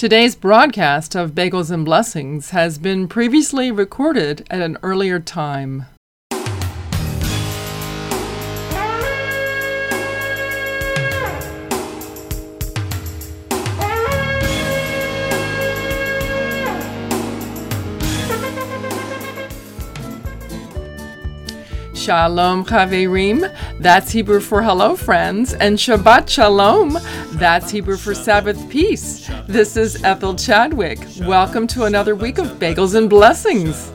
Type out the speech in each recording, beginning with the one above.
Today's broadcast of Bagels and Blessings has been previously recorded at an earlier time. Shalom Chaverim, that's Hebrew for hello friends, and Shabbat Shalom, that's Hebrew for Sabbath peace. This is Ethel Chadwick. Welcome to another week of Bagels and Blessings.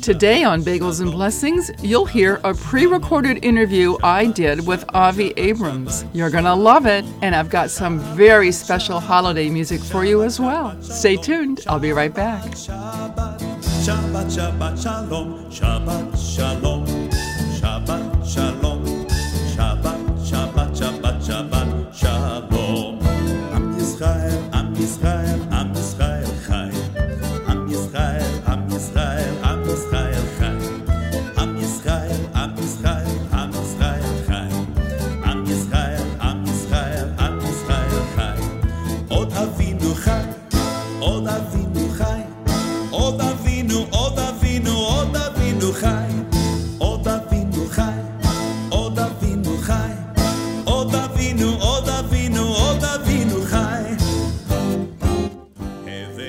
Today on Bagels and Blessings, you'll hear a pre recorded interview I did with Avi Abrams. You're going to love it, and I've got some very special holiday music for you as well. Stay tuned, I'll be right back. Shabbat, Shabbat, Shalom, Shabbat, Shalom, Shabbat, Shalom,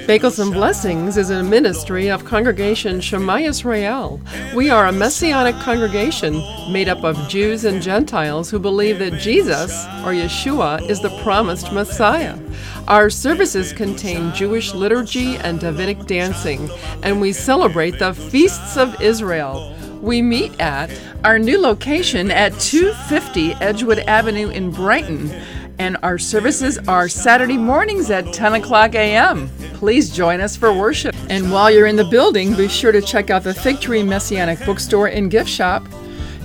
Bagels and Blessings is a ministry of Congregation Shema Yisrael. We are a messianic congregation made up of Jews and Gentiles who believe that Jesus, or Yeshua, is the promised Messiah. Our services contain Jewish liturgy and Davidic dancing, and we celebrate the feasts of Israel. We meet at our new location at 250 Edgewood Avenue in Brighton and our services are Saturday mornings at 10 o'clock a.m. Please join us for worship. And while you're in the building, be sure to check out the Fig Tree Messianic Bookstore and Gift Shop.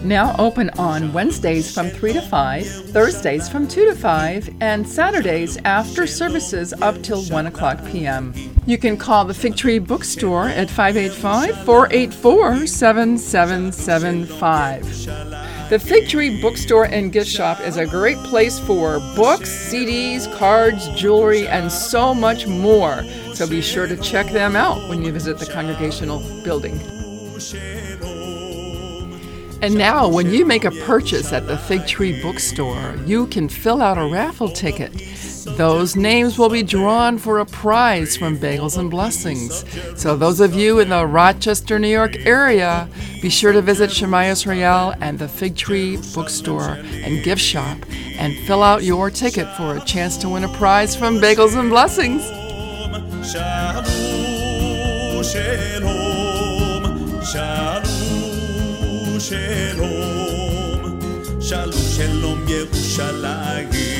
Now open on Wednesdays from 3 to 5, Thursdays from 2 to 5, and Saturdays after services up till 1 o'clock p.m. You can call the Fig Tree Bookstore at 585 484 7775. The Fig Tree Bookstore and Gift Shop is a great place for books, CDs, cards, jewelry, and so much more. So be sure to check them out when you visit the congregational building. And now, when you make a purchase at the Fig Tree Bookstore, you can fill out a raffle ticket. Those names will be drawn for a prize from Bagels and Blessings. So, those of you in the Rochester, New York area, be sure to visit Shema Yisrael and the Fig Tree Bookstore and Gift Shop and fill out your ticket for a chance to win a prize from Bagels and Blessings. Shalom, shalom, shalom, Yerushalayim.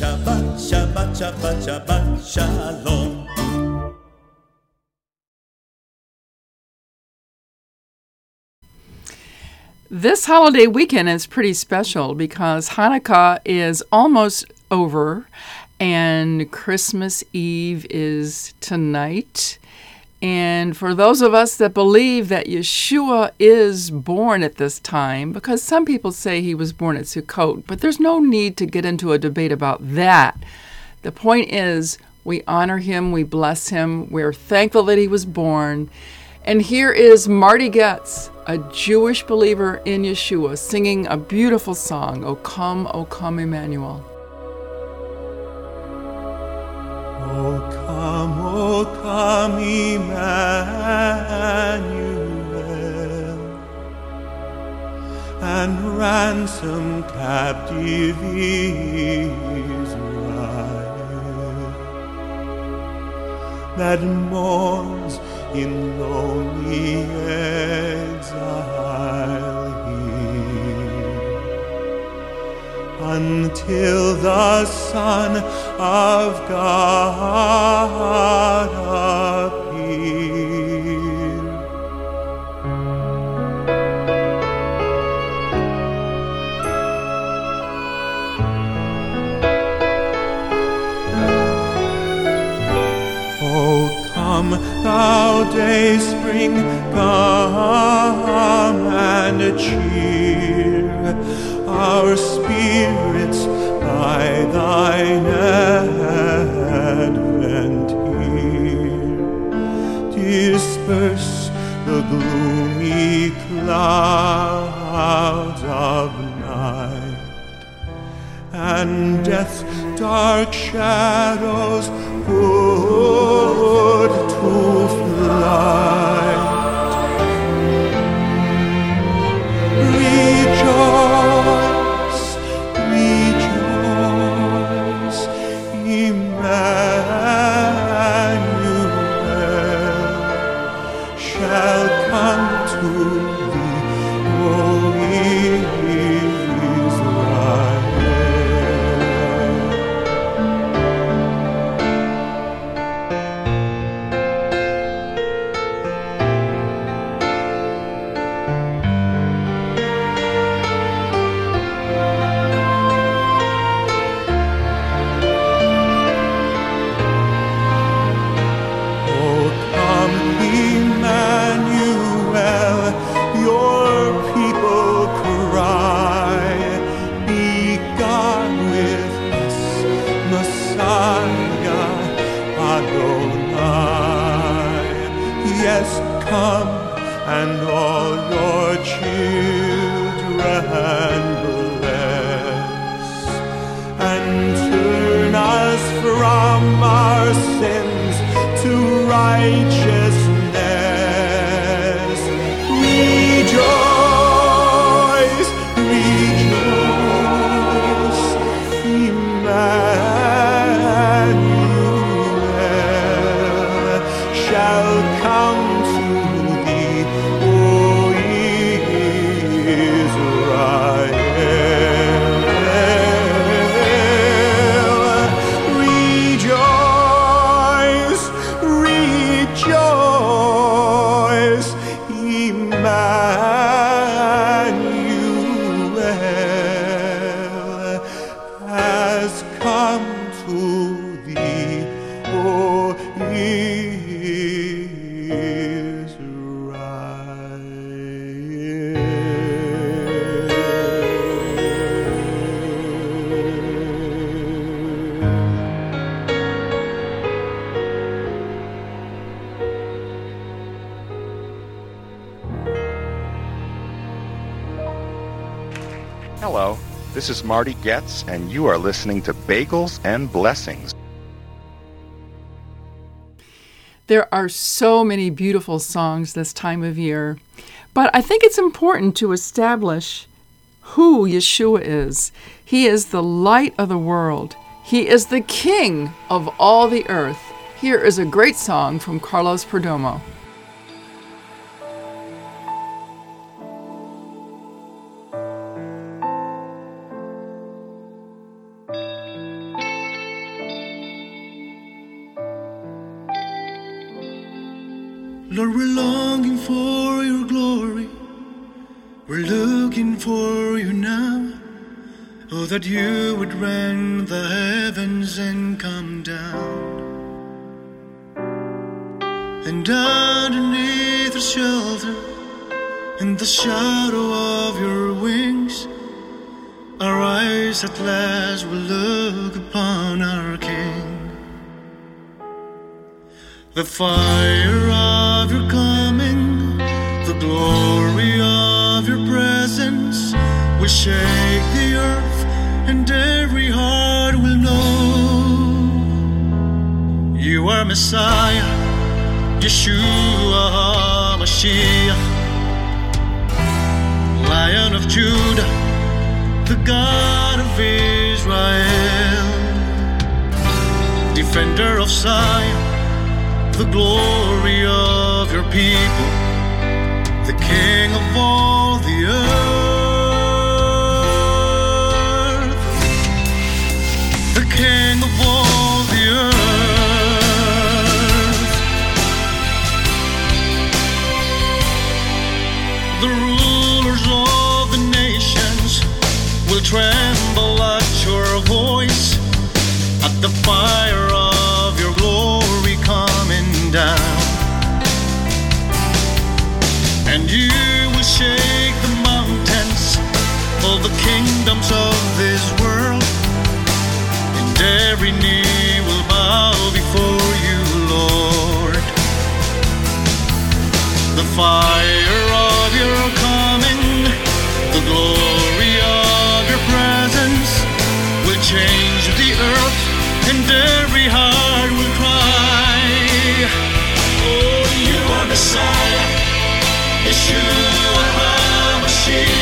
Shabbat, Shabbat, Shabbat, Shabbat shalom. This holiday weekend is pretty special because Hanukkah is almost over and Christmas Eve is tonight. And for those of us that believe that Yeshua is born at this time, because some people say he was born at Sukkot, but there's no need to get into a debate about that. The point is, we honor him, we bless him, we're thankful that he was born. And here is Marty Goetz, a Jewish believer in Yeshua, singing a beautiful song, O come, O come, Emmanuel. O come, O come, Emmanuel, and ransom captive Israel. That mourns in lonely exile until the Son of God appear. Oh, come, thou day spring, come and cheer our spirits by thine advent here. Disperse the gloomy clouds of night and death's dark shadows put to flight. This is Marty Goetz, and you are listening to Bagels and Blessings. There are so many beautiful songs this time of year, but I think it's important to establish who Yeshua is. He is the light of the world, He is the King of all the earth. Here is a great song from Carlos Perdomo. That you would rend the heavens and come down. And underneath the shelter, in the shadow of your wings, our eyes at last will look upon our King. The fire of your coming, the glory of your presence will shake Messiah, Yeshua Mashiach, Lion of Judah, the God of Israel, Defender of Zion the glory of your people, the King of all the earth, the King of tremble at your voice, at the fire of your glory coming down. And you will shake the mountains, all the kingdoms of this world, and every knee will bow before you, Lord. The fire and every heart will cry. Oh, you are Messiah, Yeshua HaMashiach,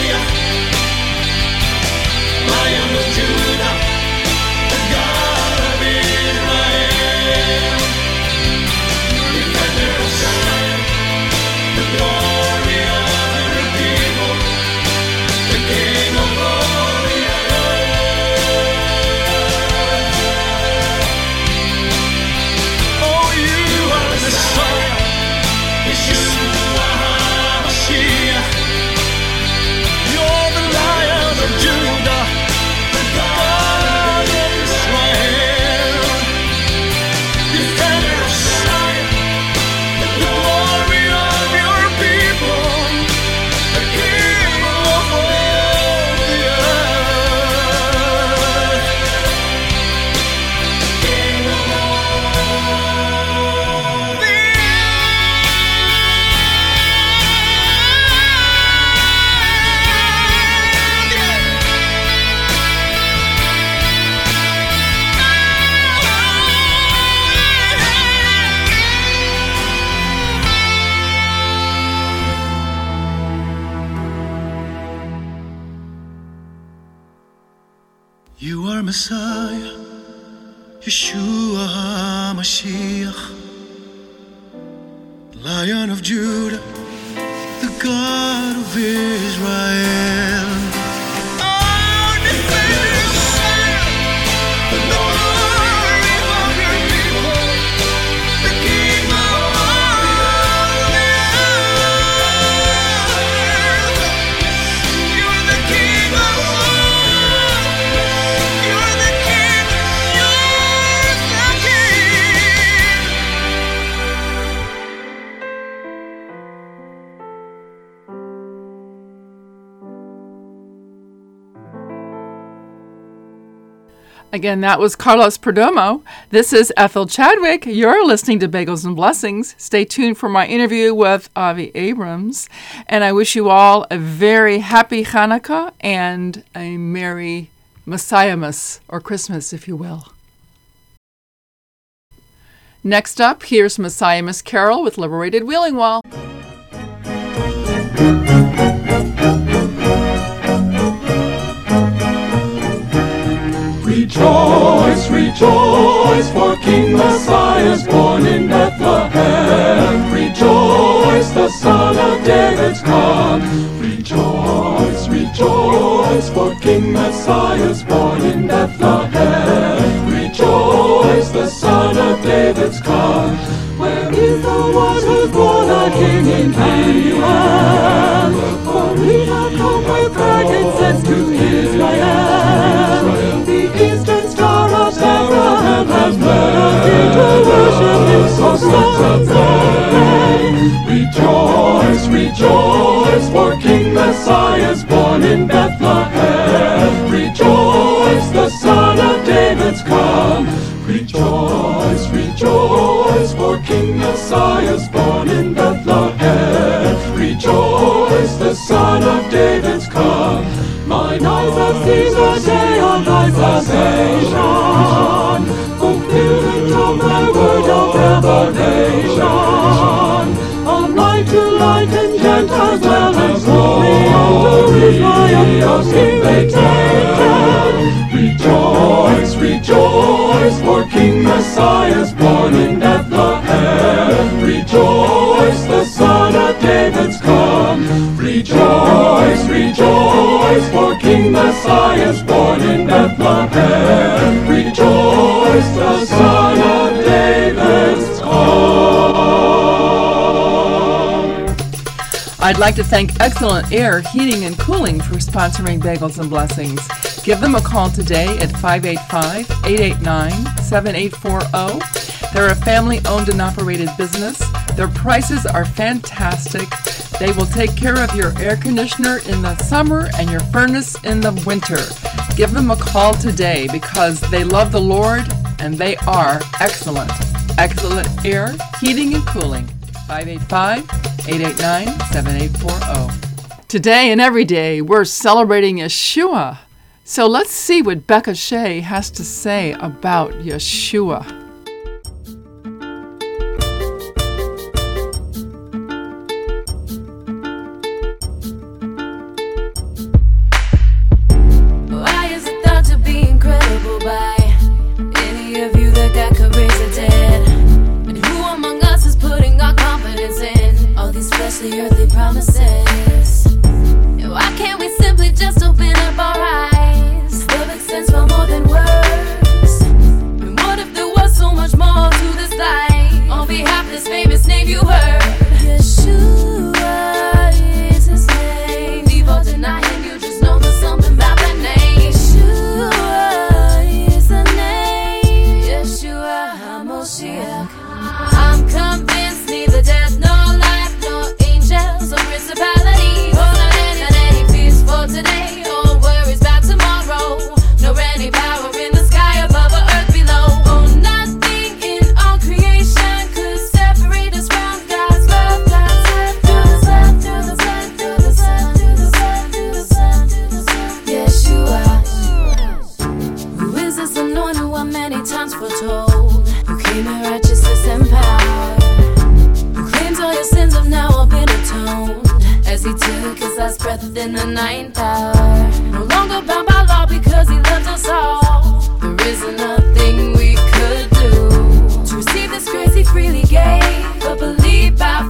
Again, that was Carlos Perdomo. This is Ethel Chadwick. You're listening to Bagels and Blessings. Stay tuned for my interview with Avi Abrams. And I wish you all a very happy Hanukkah and a merry Messiahmas, or Christmas, if you will. Next up, here's Messiahmas Carol with Liberated Wailing Wall. Rejoice, for King Messiah's born in Bethlehem. Rejoice, the Son of David's come. Rejoice, rejoice, for King Messiah's born in Bethlehem. Rejoice, the Son of David's come. Where is the one who's born a King in Emmanuel? For we have come with frankincense to Israel. Has here to worship Him, so celebrate. Rejoice, rejoice, for King Messiah's born in Bethlehem. Rejoice, the Son of David's come. Rejoice, rejoice, for King Messiah's born in Bethlehem. Rejoice, the Son of David's come. Mine eyes have seen the day of thy salvation. Of revelation. On light to light and Gentiles well and glory unto Israel, your King they taken. Rejoice, rejoice, for King Messiah's born in Bethlehem. Rejoice, the Son of David's come. Rejoice, rejoice, for King Messiah's born in Bethlehem. Rejoice, the Son I'd like to thank Excellent Air Heating and Cooling for sponsoring Bagels and Blessings. Give them a call today at 585 889 7840. They're a family owned and operated business. Their prices are fantastic. They will take care of your air conditioner in the summer and your furnace in the winter. Give them a call today because they love the Lord and they are excellent. Excellent Air Heating and Cooling. 585 889 7840. Today and every day, we're celebrating Yeshua. So let's see what Becca Shea has to say about Yeshua. One many times foretold? Who came in righteousness and power? Who claims all your sins have now all been atoned? As he took his last breath in the ninth hour. No longer bound by law because he loves us all. There isn't nothing we could do to receive this grace he freely gave. But believe by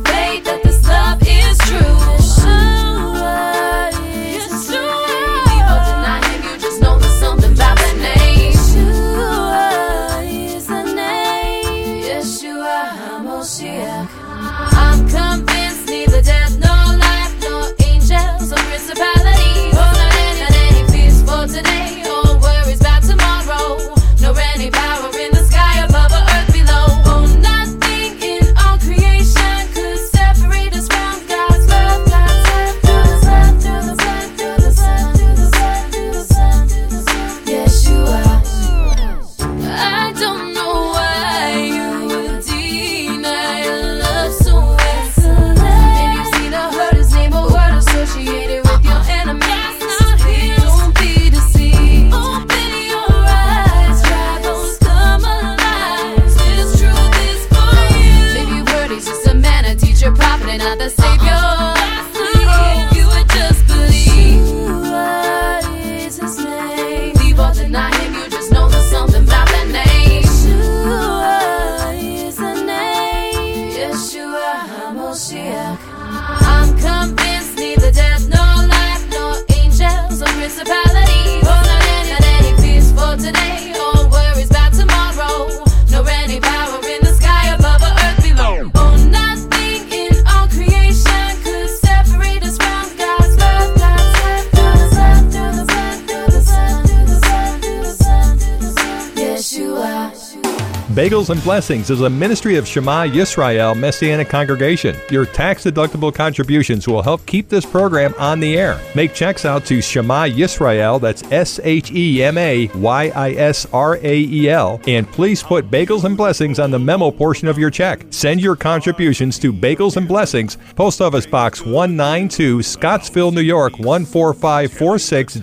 Bagels and Blessings is a ministry of Shema Yisrael Messianic Congregation. Your tax deductible contributions will help keep this program on the air. Make checks out to Shema Yisrael, that's S H E M A Y I S R A E L, and please put Bagels and Blessings on the memo portion of your check. Send your contributions to Bagels and Blessings, Post Office Box 192, Scottsville, New York 14546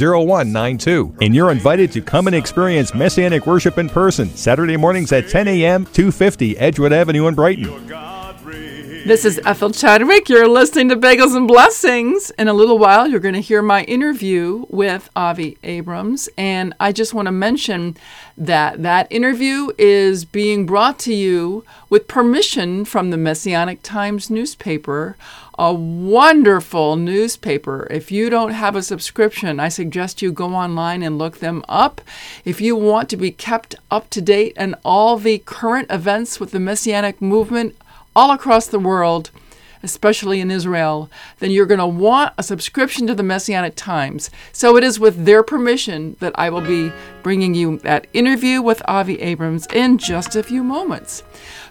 0192. And you're invited to come and experience Messianic worship in person Saturday mornings at 10 a.m., 250 Edgewood Avenue in Brighton. This is Ethel Chadwick. You're listening to Bagels and Blessings. In a little while, you're going to hear my interview with Avi Abrams. And I just want to mention that that interview is being brought to you with permission from the Messianic Times newspaper, a wonderful newspaper. If you don't have a subscription, I suggest you go online and look them up. If you want to be kept up to date and all the current events with the Messianic movement, all across the world, especially in Israel, then you're going to want a subscription to the Messianic Times. So it is with their permission that I will be bringing you that interview with Avi Abrams in just a few moments.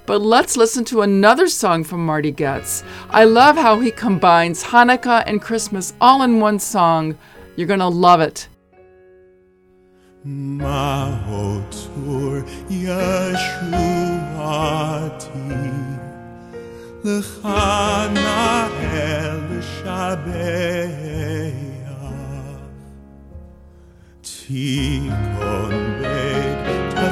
But let's listen to another song from Marty Goetz. I love how he combines Hanukkah and Christmas all in one song. You're going to love it. לחנה אל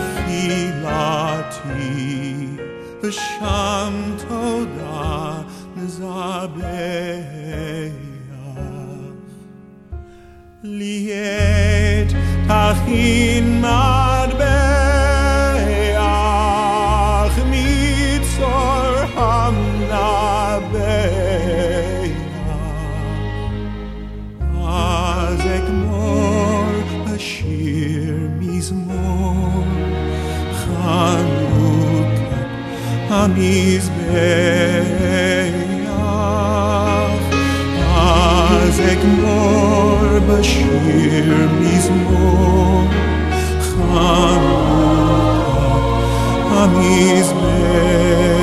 Mizbeach Az ekmor bashir mizmor. Chanukah HaMizbeach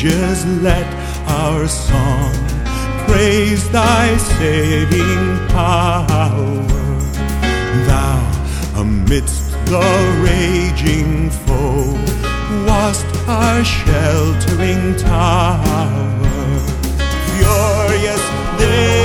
ages, let our song praise thy saving power. Thou, amidst the raging foe, wast our sheltering tower. Furious they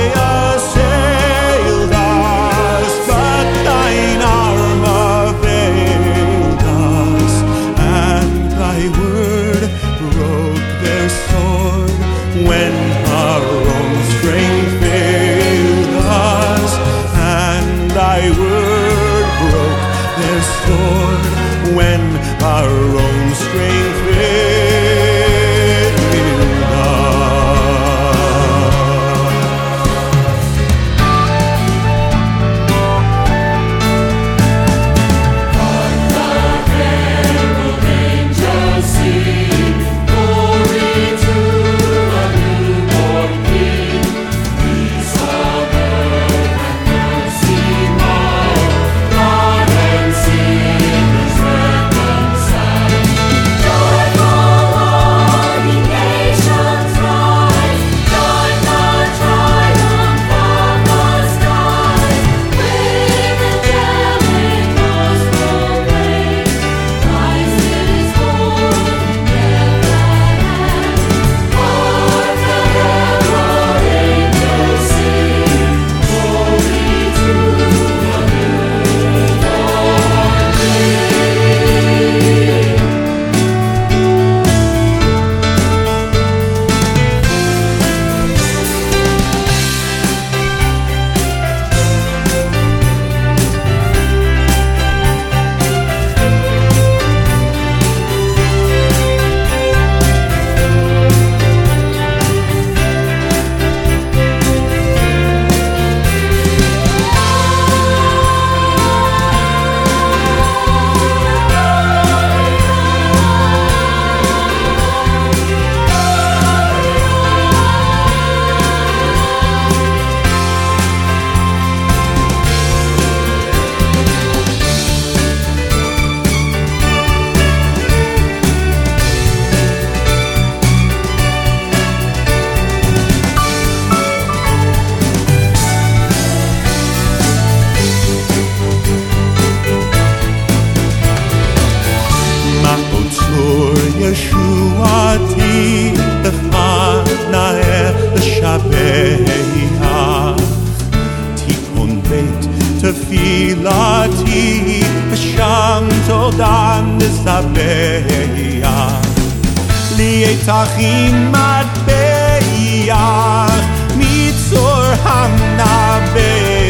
Ma'otzur Yeshuati B'chanae L'shabeach Tikun Beit Tefilati B'sham Todan Nisabeach Lietachim Matbeach Mitzor Hamnabeach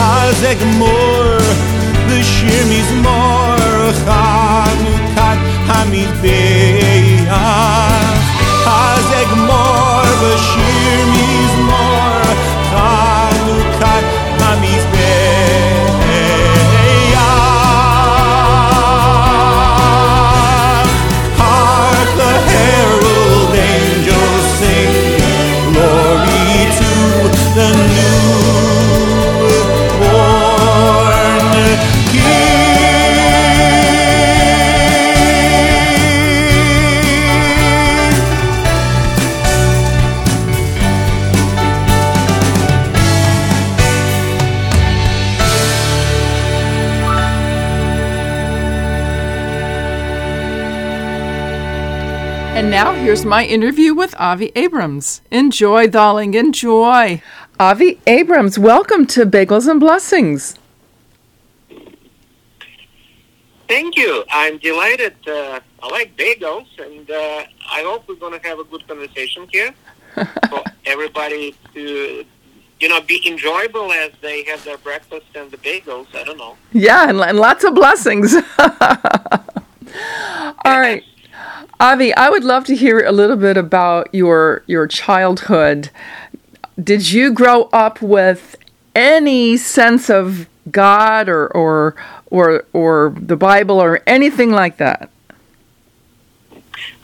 אז אגמור בשיר מזמור ხანთან ამიდეა אז ეგ მორბ შირმის here's my interview with Avi Abrams. Enjoy, darling, enjoy. Avi Abrams, welcome to Bagels and Blessings. Thank you. I'm delighted. Uh, I like bagels, and uh, I hope we're going to have a good conversation here for everybody to, you know, be enjoyable as they have their breakfast and the bagels. I don't know. Yeah, and, and lots of blessings. All right. Avi, I would love to hear a little bit about your your childhood. Did you grow up with any sense of God or or or or the Bible or anything like that?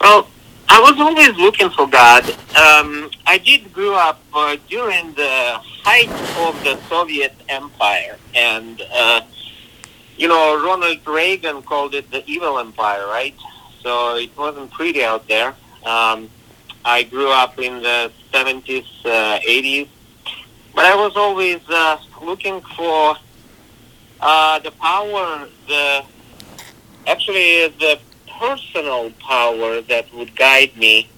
Well, I was always looking for God. Um, I did grow up uh, during the height of the Soviet Empire, and uh, you know Ronald Reagan called it the evil empire, right? So it wasn't pretty out there. Um, I grew up in the 70s, uh, 80s, but I was always uh, looking for uh, the power, the actually the personal power that would guide me.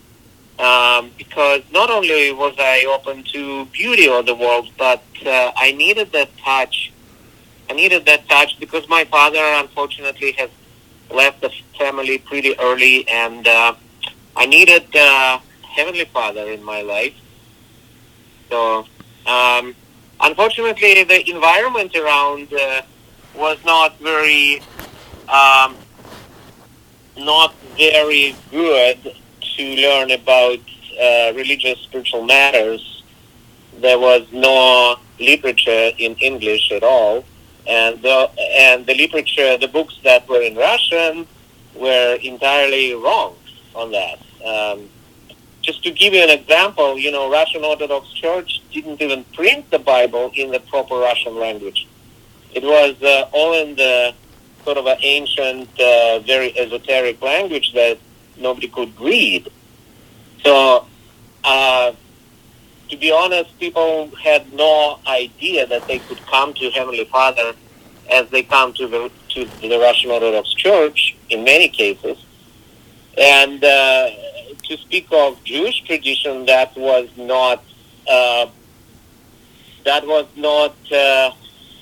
Um, because not only was I open to beauty of the world, but uh, I needed that touch. I needed that touch because my father, unfortunately, has left the family pretty early, and uh, I needed uh, Heavenly Father in my life. So, um, unfortunately, the environment around uh, was not very, um, not very good to learn about uh, religious spiritual matters. There was no literature in English at all and the, and the literature, the books that were in Russian, were entirely wrong on that. Um, just to give you an example, you know, Russian Orthodox Church didn't even print the Bible in the proper Russian language. It was uh, all in the sort of an ancient, uh, very esoteric language that nobody could read. So, uh, to be honest, people had no idea that they could come to Heavenly Father as they come to the to the Russian Orthodox Church in many cases. And uh, to speak of Jewish tradition, that was not uh, that was not uh,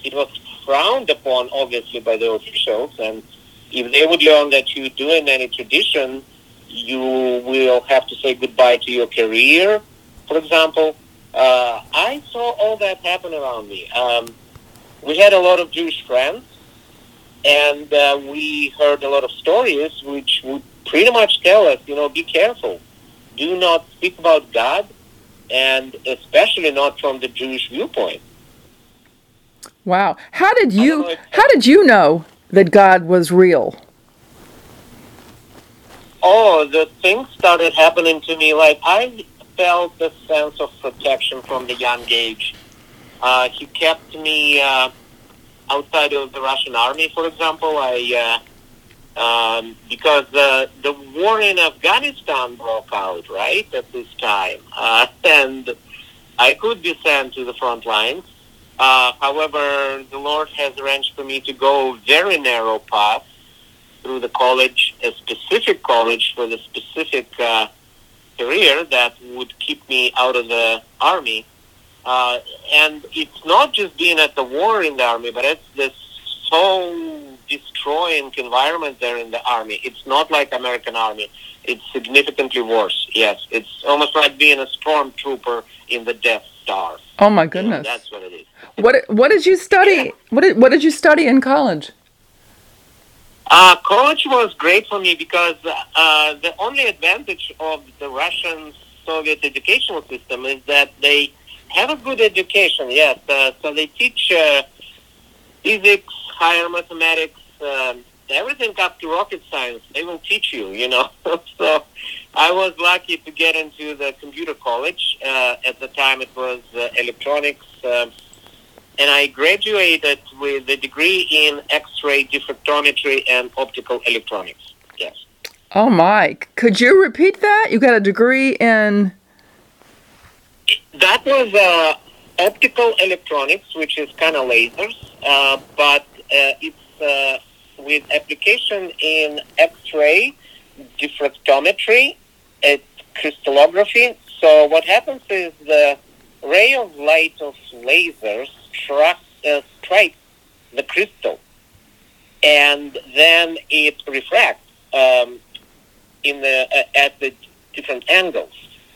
it was frowned upon, obviously, by the officials. And if they would learn that you're doing any tradition, you will have to say goodbye to your career for example, uh, I saw all that happen around me. Um, we had a lot of Jewish friends, and uh, we heard a lot of stories which would pretty much tell us, you know, be careful. Do not speak about God, and especially not from the Jewish viewpoint. Wow. How did you how did you know that God was real? Oh, the things started happening to me. Like I felt the sense of protection from the young age. Uh, he kept me uh, outside of the Russian army, for example. I uh, um, because the the war in Afghanistan broke out right at this time, uh, and I could be sent to the front lines. Uh, however, the Lord has arranged for me to go very narrow path through the college, a specific college for the specific uh, career that would keep me out of the army. Uh, and it's not just being at the war in the army, but it's this so destroying environment there in the army. It's not like American army. It's significantly worse. Yes, it's almost like being a stormtrooper in the Death Star. Oh my goodness. that's what it is. What what did you study? What did what did you study in college? Uh, college was great for me because uh, the only advantage of the Russian Soviet educational system is that they have a good education, yes. Uh, so they teach uh, physics, higher mathematics, um, everything up to rocket science. They will teach you, you know. so I was lucky to get into the computer college. Uh, at the time, it was uh, electronics. And I graduated with a degree in X-ray diffractometry and optical electronics. Yes. Oh my. Could you repeat that? You got a degree in That was uh, optical electronics, which is kind of lasers, uh, but uh, it's uh, with application in X-ray diffractometry at crystallography. So what happens is the ray of light of lasers struck, uh, strikes the crystal, and then it refracts um, in the uh, at the different angles.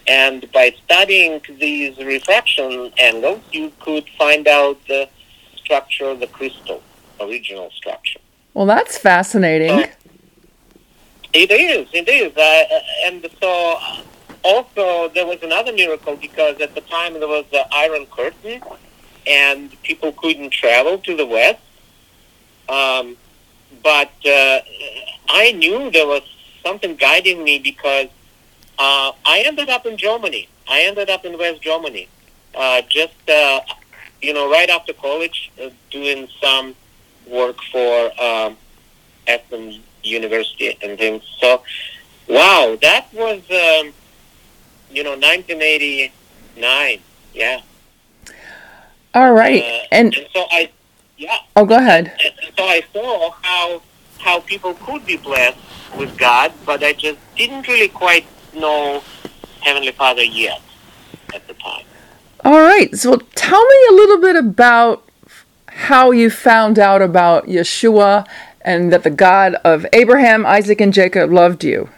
And by studying these refraction angles, you could find out the structure of the crystal, original structure. Well, that's fascinating. So- It is, it is. Uh, and so also there was another miracle because at the time there was the Iron Curtain and people couldn't travel to the West. Um, but uh, I knew there was something guiding me because uh, I ended up in Germany. I ended up in West Germany. Uh, just, uh, you know, right after college, uh, doing some work for um, University and things. So, wow, that was, um, you know, 1989. Yeah. All right. Uh, And so I, yeah. oh, go ahead. And so I saw how how people could be blessed with God, but I just didn't really quite know Heavenly Father yet at the time. All right. So tell me a little bit about how you found out about Yeshua and that the God of Abraham, Isaac, and Jacob loved you.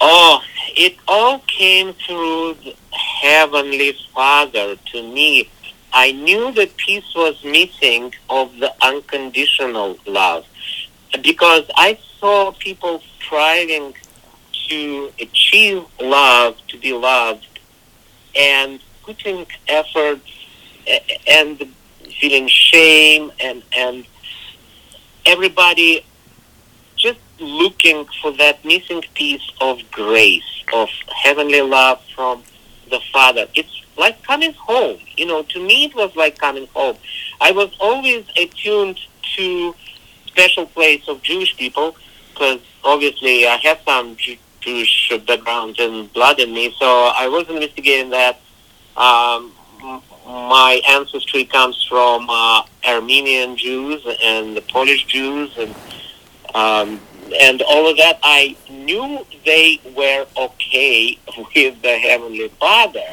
Oh, it all came through the Heavenly Father to me. I knew the piece was missing of the unconditional love because I saw people striving to achieve love, to be loved, and putting effort a- and feeling shame and, and everybody just looking for that missing piece of grace, of heavenly love from the Father. It's like coming home. You know, to me it was like coming home. I was always attuned to special place of Jewish people because obviously I have some Ju- Jewish background and blood in me, so I was investigating that. Um, my ancestry comes from uh, Armenian Jews and the Polish Jews and um, and all of that. I knew they were okay with the Heavenly Father,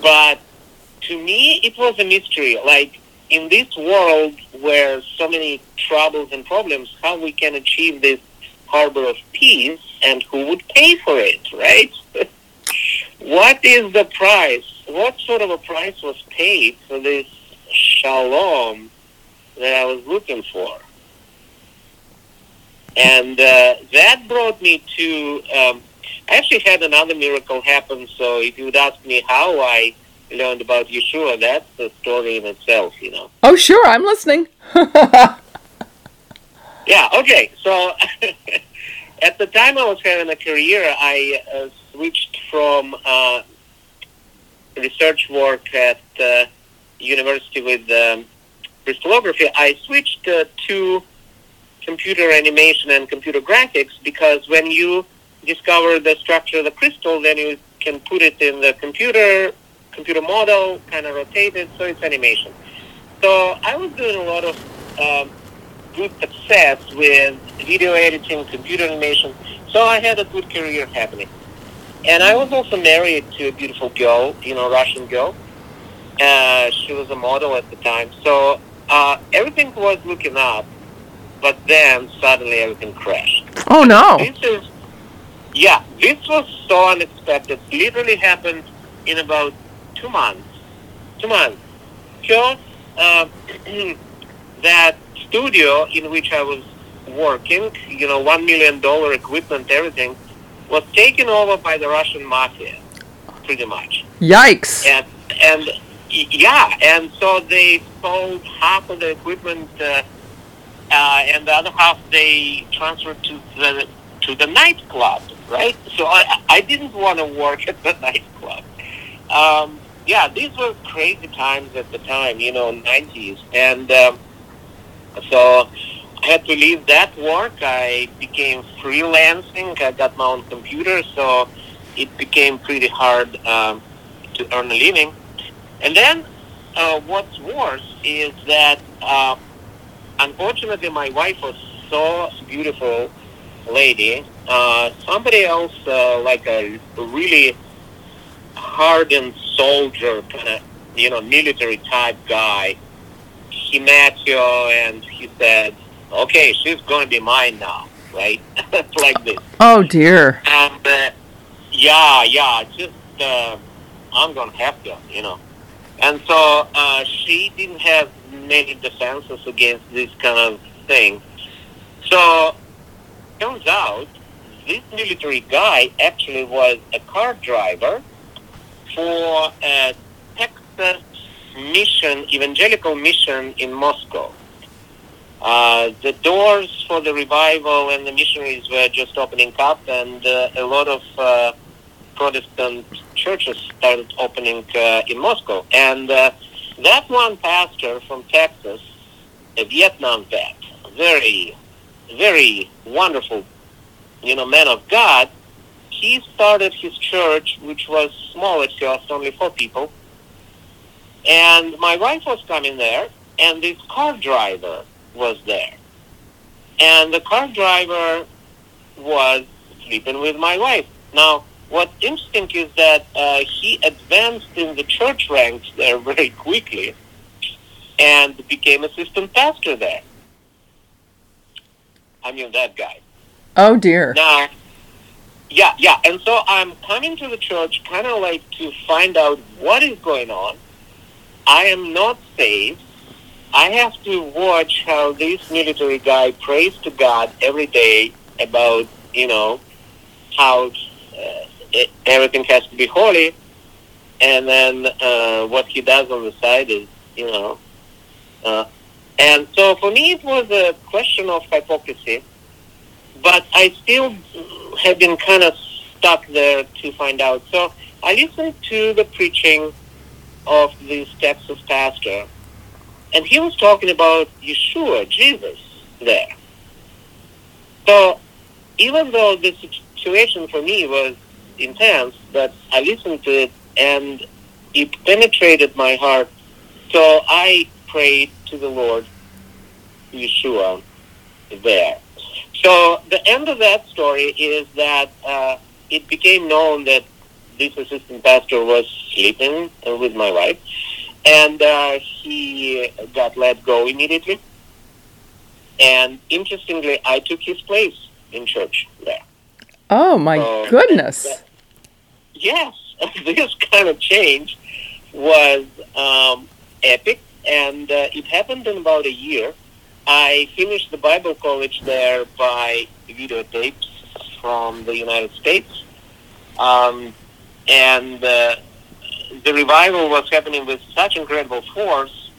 but to me it was a mystery. Like in this world where so many troubles and problems, how we can achieve this harbor of peace, and who would pay for it, right? what is the price? What sort of a price was paid for this shalom that I was looking for? And uh, that brought me to. Um, I actually had another miracle happen. So if you would ask me how I learned about Yeshua, that's the story in itself, you know. Oh, sure. I'm listening. Yeah, okay. So at the time I was having a career, I uh, switched from uh, research work at uh, university with um, crystallography. I switched uh, to computer animation and computer graphics because when you discover the structure of the crystal, then you can put it in the computer, computer model, kind of rotate it, so it's animation. So I was doing a lot of um, good success with video editing, computer animation. So I had a good career happening. And I was also married to a beautiful girl, you know, Russian girl. Uh, she was a model at the time. So uh, everything was looking up, but then suddenly everything crashed. Oh, no. This is, yeah, this was so unexpected. Literally happened in about two months. Two months. First, uh, that studio in which I was working, you know, one million dollar equipment, everything, was taken over by the Russian mafia, pretty much. Yikes. And and yeah, and so they sold half of the equipment, uh, uh, and the other half they transferred to the to the nightclub, right? So I I didn't want to work at the nightclub. Um, yeah, these were crazy times at the time, you know, nineties, and um, so I had to leave that work. I became freelancing. I got my own computer, so it became pretty hard um, to earn a living. And then uh, what's worse is that uh, unfortunately my wife was so beautiful lady. Uh, somebody else, uh, like a really hardened soldier, kind of, you know, military type guy. He met you and he said, "Okay, she's going to be mine now." Right, like this. Oh dear. And uh, yeah, yeah, just uh, I'm gonna have to, you know. And so uh, she didn't have many defenses against this kind of thing. So turns out this military guy actually was a car driver for a Texas mission, evangelical mission in Moscow. Uh, the doors for the revival and the missionaries were just opening up, and uh, a lot of uh, Protestant churches started opening uh, in Moscow. And uh, that one pastor from Texas, a Vietnam vet, very, very wonderful, you know, man of God, he started his church, which was small at first, only four people. And my wife was coming there, and this car driver was there. And the car driver was sleeping with my wife. Now, what's interesting is that uh, he advanced in the church ranks there very quickly and became assistant pastor there. I mean, that guy. Oh dear. Now, yeah, yeah. And so I'm coming to the church kind of like to find out what is going on. I am not saved. I have to watch how this military guy prays to God every day about, you know, how uh, it, everything has to be holy. And then uh, what he does on the side is, you know. Uh, and so for me, it was a question of hypocrisy. But I still have been kind of stuck there to find out. So I listened to the preaching of this Texas pastor, and he was talking about Yeshua, Jesus, there. So even though the situation for me was intense, but I listened to it and it penetrated my heart. So I prayed to the Lord, Yeshua, there. So the end of that story is that uh, it became known that this assistant pastor was sleeping with my wife, and uh, he got let go immediately. And interestingly, I took his place in church there. Oh my So, goodness. that- yes, this kind of change was um, epic, and uh, it happened in about a year. I finished the Bible college there by videotapes from the United States, um, and uh, the revival was happening with such incredible force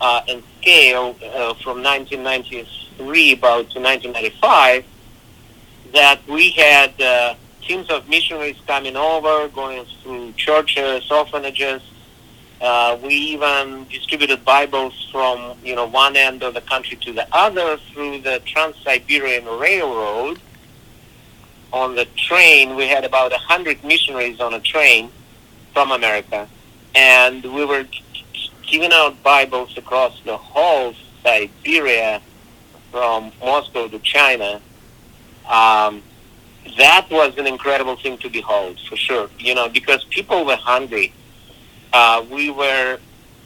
uh, and scale uh, from 1993 about to 1995 that we had uh, teams of missionaries coming over, going through churches, orphanages. Uh, we even distributed Bibles from you know one end of the country to the other through the Trans-Siberian Railroad. On the train, we had about hundred missionaries on a train from America, and we were giving out Bibles across the whole Siberia, from Moscow to China. Um, that was an incredible thing to behold, for sure. You know, because people were hungry. Uh, we were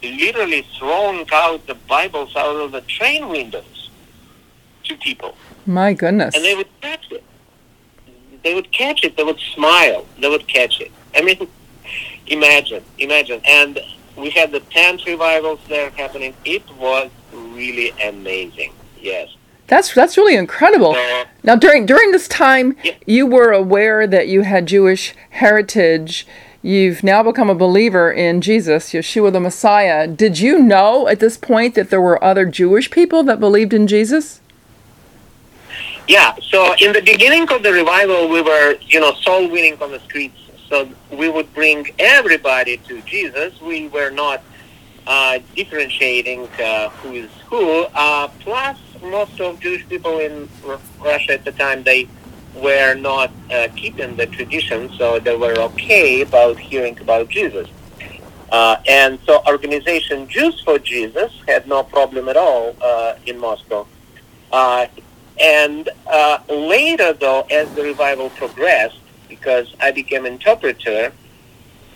literally throwing out the Bibles out of the train windows to people, My goodness. and they would catch it. They would catch it. They would smile. They would catch it. I mean, imagine, imagine. And we had the tent revivals there happening. It was really amazing. Yes. That's that's really incredible. So, Now during during this time Yeah. you were aware that you had Jewish heritage. You've now become a believer in Jesus, Yeshua the Messiah. Did you know at this point that there were other Jewish people that believed in Jesus? Yeah, so in the beginning of the revival, we were, you know, soul winning on the streets. So we would bring everybody to Jesus. We were not uh, differentiating uh, who is who. Uh, plus, most of Jewish people in Russia at the time, they were not uh, keeping the tradition, so they were okay about hearing about Jesus. Uh, and so organization Jews for Jesus had no problem at all uh, in Moscow. Uh, And uh, later, though, as the revival progressed, because I became interpreter,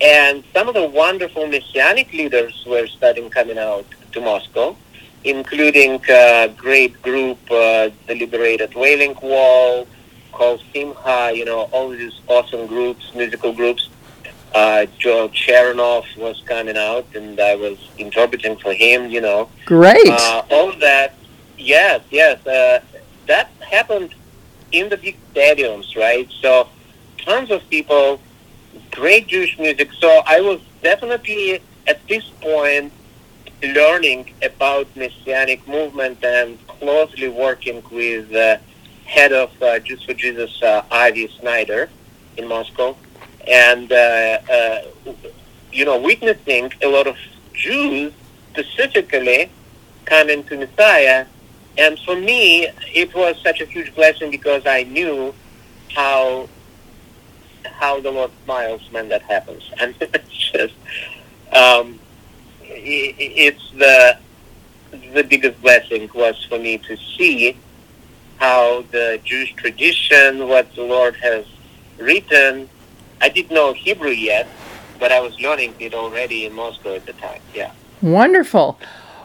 and some of the wonderful messianic leaders were starting coming out to Moscow, including a great group, uh, the Liberated Wailing Wall, called Simha, you know, all these awesome groups, musical groups. Uh, Joel Chernoff was coming out, and I was interpreting for him, you know. Great. Uh, all of that, yes, yes. Uh, that happened in the big stadiums, right? So tons of people, great Jewish music. So I was definitely at this point learning about Messianic movement and closely working with uh, head of uh, Jews for Jesus, uh, Avi Snyder, in Moscow, and uh, uh, you know witnessing a lot of Jews specifically coming to Messiah. And for me, it was such a huge blessing because I knew how how the Lord smiles when that happens, and it's just um, it's the the biggest blessing was for me to see how the Jewish tradition, what the Lord has written. I didn't know Hebrew yet, but I was learning it already in Moscow at the time. Yeah. Wonderful.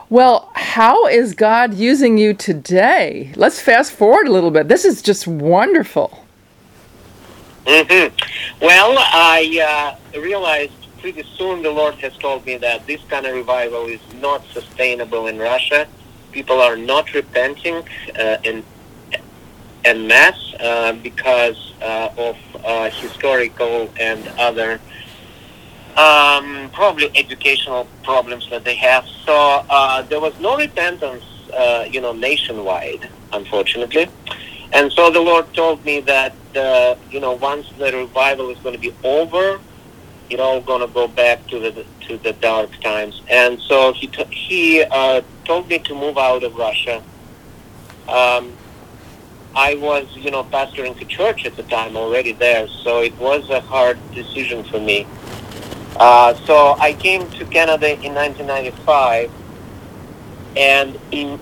Well, how is God using you today? Let's fast forward a little bit. This is just wonderful. hmm Well, I uh, realized pretty soon the Lord has told me that this kind of revival is not sustainable in Russia. People are not repenting uh, in en masse uh, because uh, of uh, historical and other um, probably educational problems that they have. So uh, there was no repentance, uh, you know, nationwide, unfortunately. And so the Lord told me that, uh, you know, once the revival is going to be over, it all going to go back to the to the dark times. And so he t- he uh, told me to move out of Russia. Um, I was, you know, pastoring a church at the time already there, so it was a hard decision for me. Uh, so I came to Canada in 1995, and in,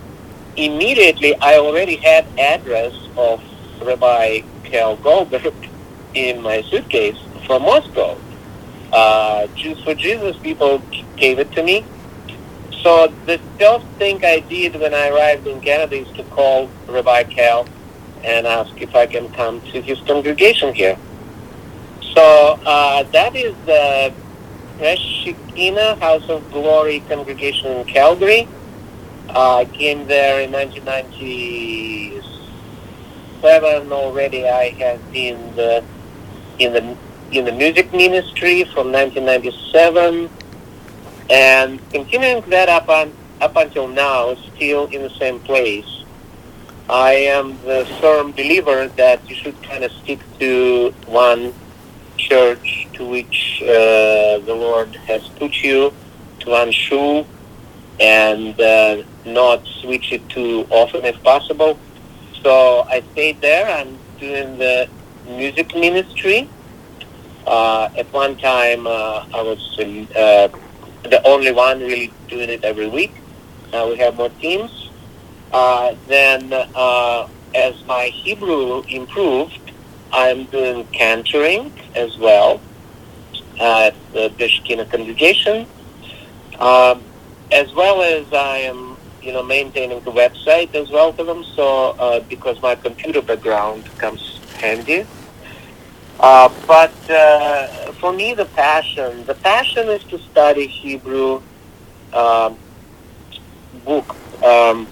immediately I already had address of Rabbi Kel Goldberg in my suitcase from Moscow. Uh, for Jesus people gave it to me. So the first thing I did when I arrived in Canada is to call Rabbi Kel and ask if I can come to his congregation here. So uh, that is the Shekhinah House of Glory congregation in Calgary. Uh, I came there in 1997 already. I had been the, in the in the music ministry from 1997, and continuing that up on up until now, still in the same place. I am the firm believer that you should kind of stick to one church to which uh, the Lord has put you, to one shoe, and uh, not switch it too often if possible. So I stayed there. I'm doing the music ministry. Uh, at one time, uh, I was uh, the only one really doing it every week. Now we have more teams. Uh, then, uh, as my Hebrew improved, I'm doing cantoring as well at the Bishkina congregation, um, as well as I am, you know, maintaining the website as well for them. So, uh, because my computer background comes handy. Uh, but uh, for me, the passion, the passion is to study Hebrew um, book, um,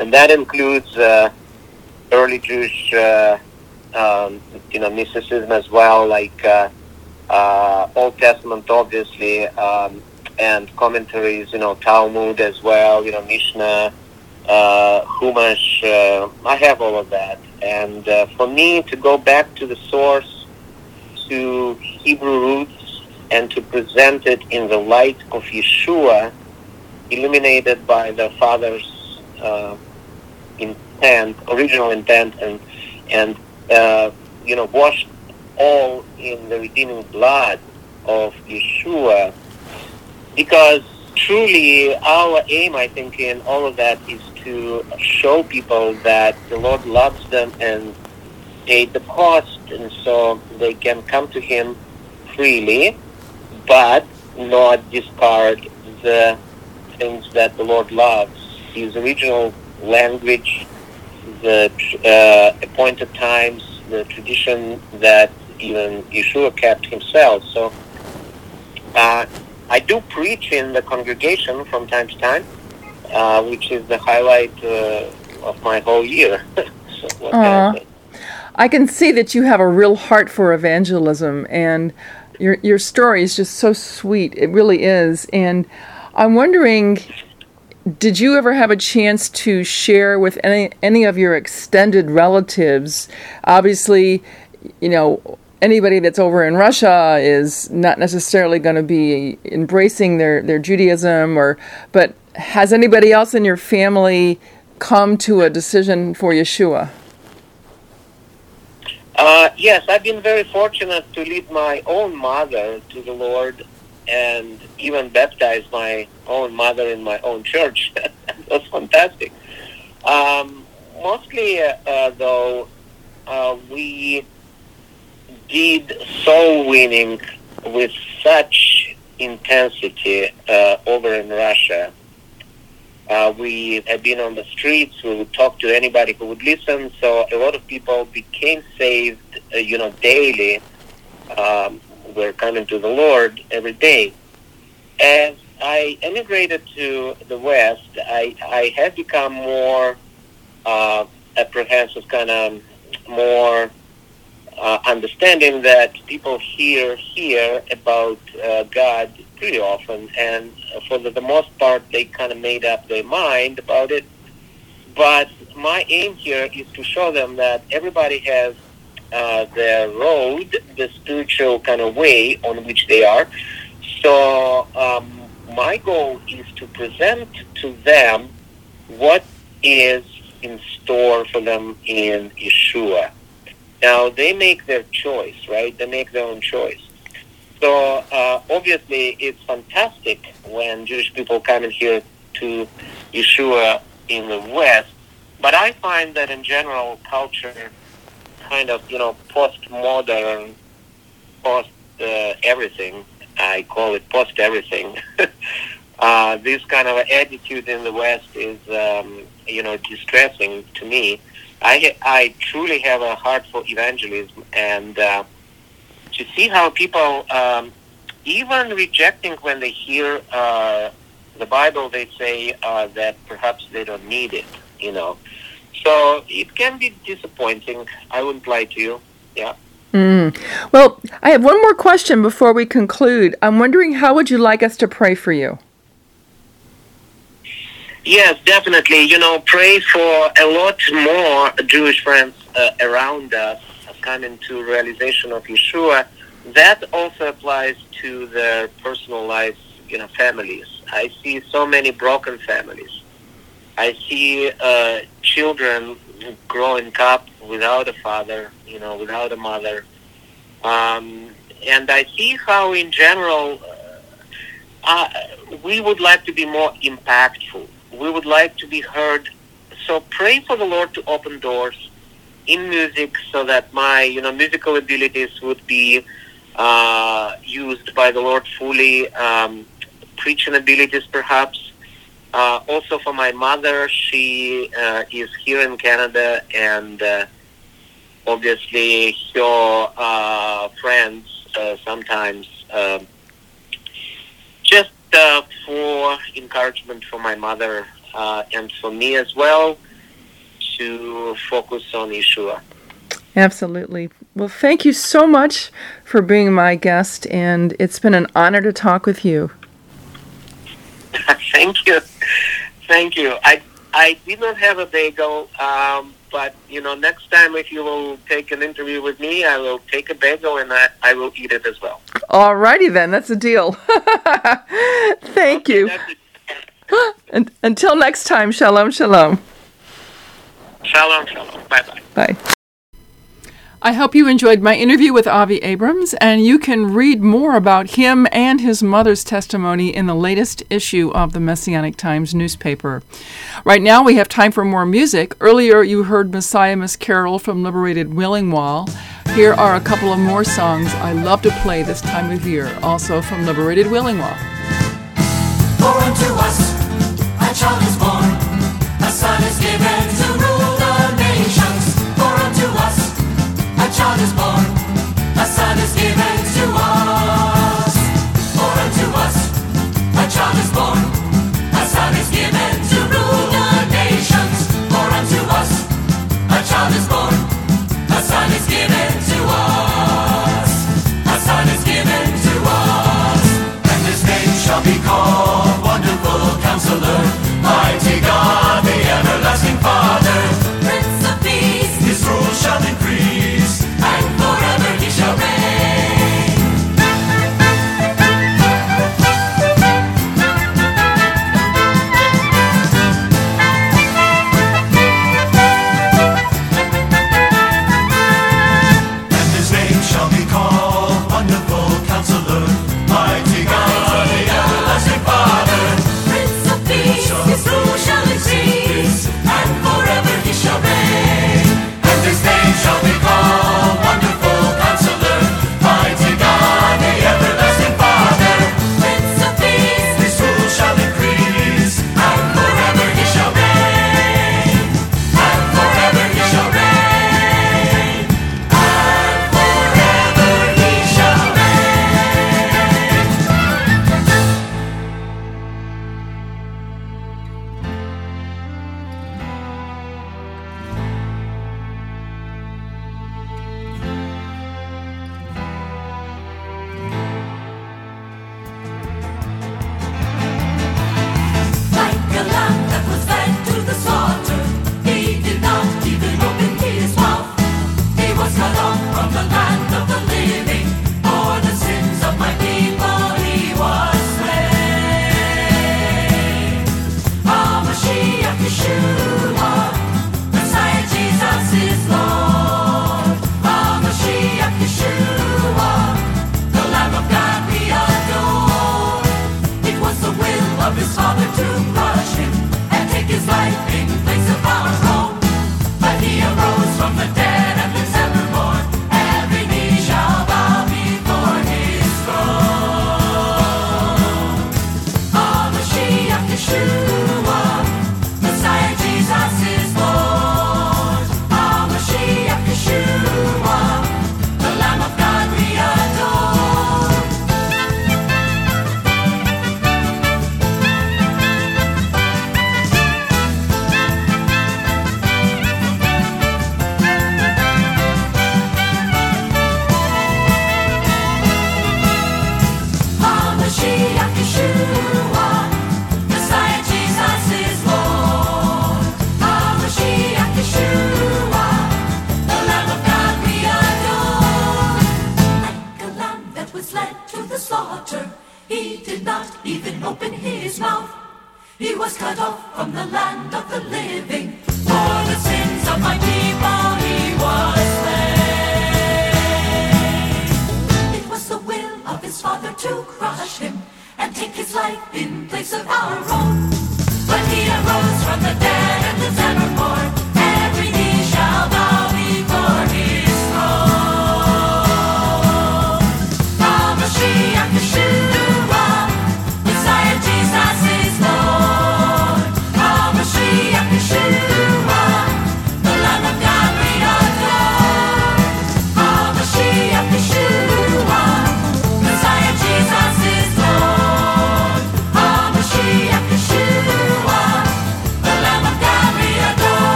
and that includes uh, early Jewish, uh, um, you know, mysticism as well, like uh, uh, Old Testament, obviously, um, and commentaries, you know, Talmud as well, you know, Mishnah, uh, Chumash. Uh, I have all of that, and uh, for me to go back to the source, to Hebrew roots, and to present it in the light of Yeshua, illuminated by the Father's uh, intent, original intent, and and uh, you know washed all in the redeeming blood of Yeshua, because truly our aim, I think, in all of that is to show people that the Lord loves them and paid the cost, and so they can come to Him freely, but not discard the things that the Lord loves. His original language, the uh, appointed times, the tradition that even Yeshua kept himself. So uh, I do preach in the congregation from time to time, uh, which is the highlight uh, of my whole year. so what can I I can see that you have a real heart for evangelism, and your your story is just so sweet. It really is. And I'm wondering, did you ever have a chance to share with any any of your extended relatives? Obviously, you know. Anybody that's over in Russia is not necessarily going to be embracing their, their Judaism, or but has anybody else in your family come to a decision for Yeshua? Uh, yes, I've been very fortunate to lead my own mother to the Lord and even baptize my own mother in my own church. that was fantastic. Um, mostly, uh, uh, though, uh, we did soul winning with such intensity uh, over in Russia. Uh, we had been on the streets. We would talk to anybody who would listen. So a lot of people became saved, uh, you know, daily. Um, were coming to the Lord every day. As I emigrated to the West, I, I have become more uh, apprehensive, kind of more uh, understanding that people here hear about uh, God pretty often, and for the, the most part, they kind of made up their mind about it. But my aim here is to show them that everybody has uh, their road, the spiritual kind of way on which they are. So um, my goal is to present to them what is in store for them in Yeshua. Now they make their choice, right? They make their own choice. So uh, obviously, it's fantastic when Jewish people come in here to Yeshua in the West. But I find that in general, culture, kind of you know, postmodern, post uh, everything. I call it post everything. uh, this kind of attitude in the West is, um, you know, distressing to me. I I truly have a heart for evangelism, and uh, to see how people, um, even rejecting when they hear uh, the Bible, they say uh, that perhaps they don't need it. You know, so it can be disappointing. I wouldn't lie to you. Yeah. Mm. Well, I have one more question before we conclude. I'm wondering how would you like us to pray for you? Yes, definitely. You know, pray for a lot more Jewish friends uh, around us coming to realization of Yeshua. That also applies to their personal lives, you know, families. I see so many broken families. I see uh, children growing up without a father, you know, without a mother. Um, and I see how, in general, uh, we would like to be more impactful. We would like to be heard. So pray for the Lord to open doors in music so that my, you know, musical abilities would be uh, used by the Lord fully. Um, preaching abilities, perhaps. Uh, also for my mother, she uh, is here in Canada, and uh, obviously her uh, friends uh, sometimes um just for encouragement for my mother and for me as well to focus on Yeshua. Absolutely. Well, thank you so much for being my guest, and it's been an honor to talk with you. Thank you. Thank you. I I did not have a bagel, um, but you know, next time if you will take an interview with me, I will take a bagel and I, I will eat it as well. All righty then, that's a deal. Thank you. And, until next time, shalom, shalom. Shalom, shalom. Bye bye. Bye. I hope you enjoyed my interview with Avi Abrams, and you can read more about him and his mother's testimony in the latest issue of the Messianic Times newspaper. Right now, we have time for more music. Earlier, you heard Messiah Miss Carol from Liberated Wailing Wall. Here are a couple of more songs I love to play this time of year, also from Liberated Wailing Wall. For unto us a child is born, a son is given to rule child is born, a son is given to us. For unto us a child is born, a son is given to rule the nations. For unto us a child is born, a son is given to us. A son is given to us, and his name shall be called Wonderful Counselor, Mighty God, the Everlasting Father,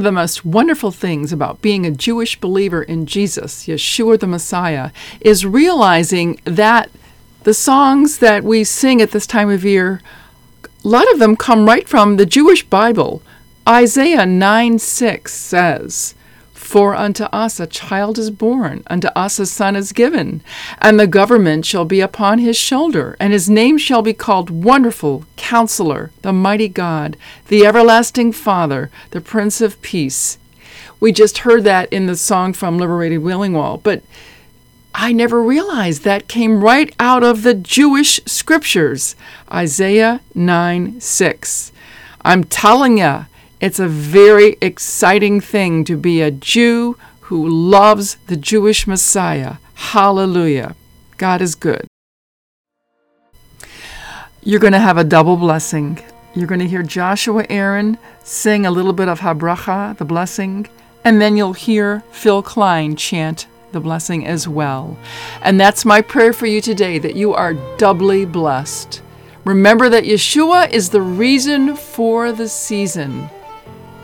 of the most wonderful things about being a Jewish believer in Jesus, Yeshua the Messiah, is realizing that the songs that we sing at this time of year, a lot of them come right from the Jewish Bible. Isaiah 9 6 says, For unto us a child is born, unto us a son is given, and the government shall be upon his shoulder, and his name shall be called Wonderful, Counselor, the Mighty God, the Everlasting Father, the Prince of Peace. We just heard that in the song from Liberated Wailing Wall, but I never realized that came right out of the Jewish scriptures, Isaiah 9 6. I'm telling you, it's a very exciting thing to be a Jew who loves the Jewish Messiah. Hallelujah. God is good. You're going to have a double blessing. You're going to hear Joshua Aaron sing a little bit of Habracha, the blessing, and then you'll hear Phil Klein chant the blessing as well. And that's my prayer for you today that you are doubly blessed. Remember that Yeshua is the reason for the season.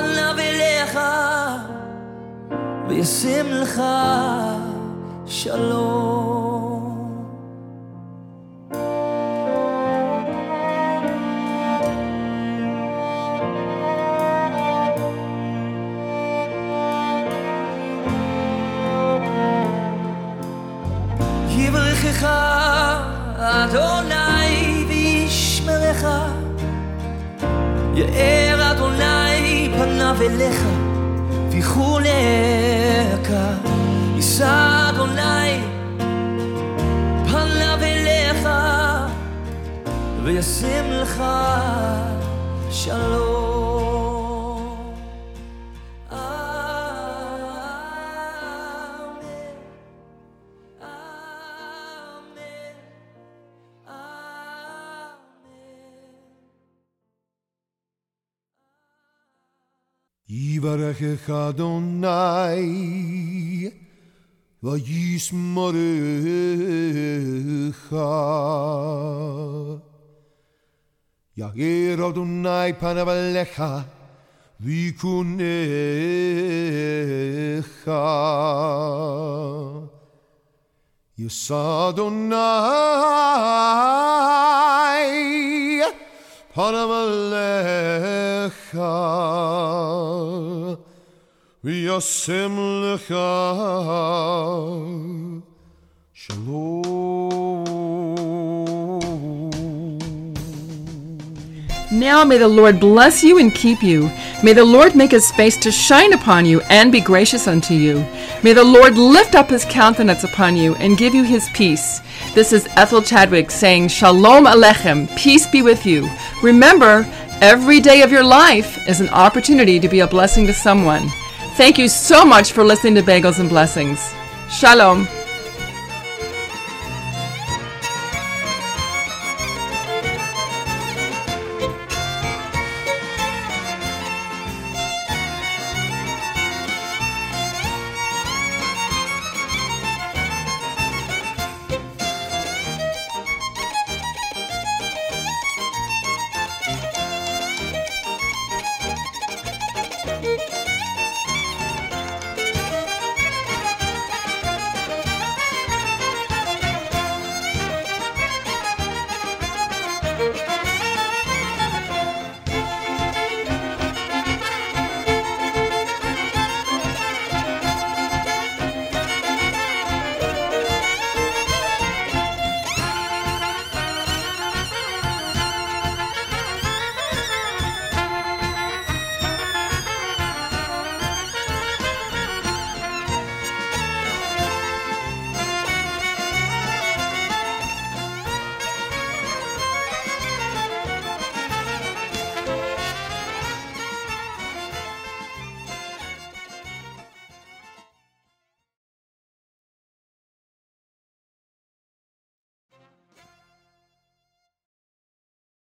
פניו אליך וישים לך שלום וישים לך שלום יברכך אדוני וישמרך יאיר אדוני פניו עליך ויקונך יישא אדוני פניו עליך וישם לך שלום Now may the Lord bless you and keep you. May the Lord make his face to shine upon you and be gracious unto you. May the Lord lift up his countenance upon you and give you his peace. This is Ethel Chadwick saying, Shalom Alechem, peace be with you. Remember, every day of your life is an opportunity to be a blessing to someone. Thank you so much for listening to Bagels and Blessings. Shalom.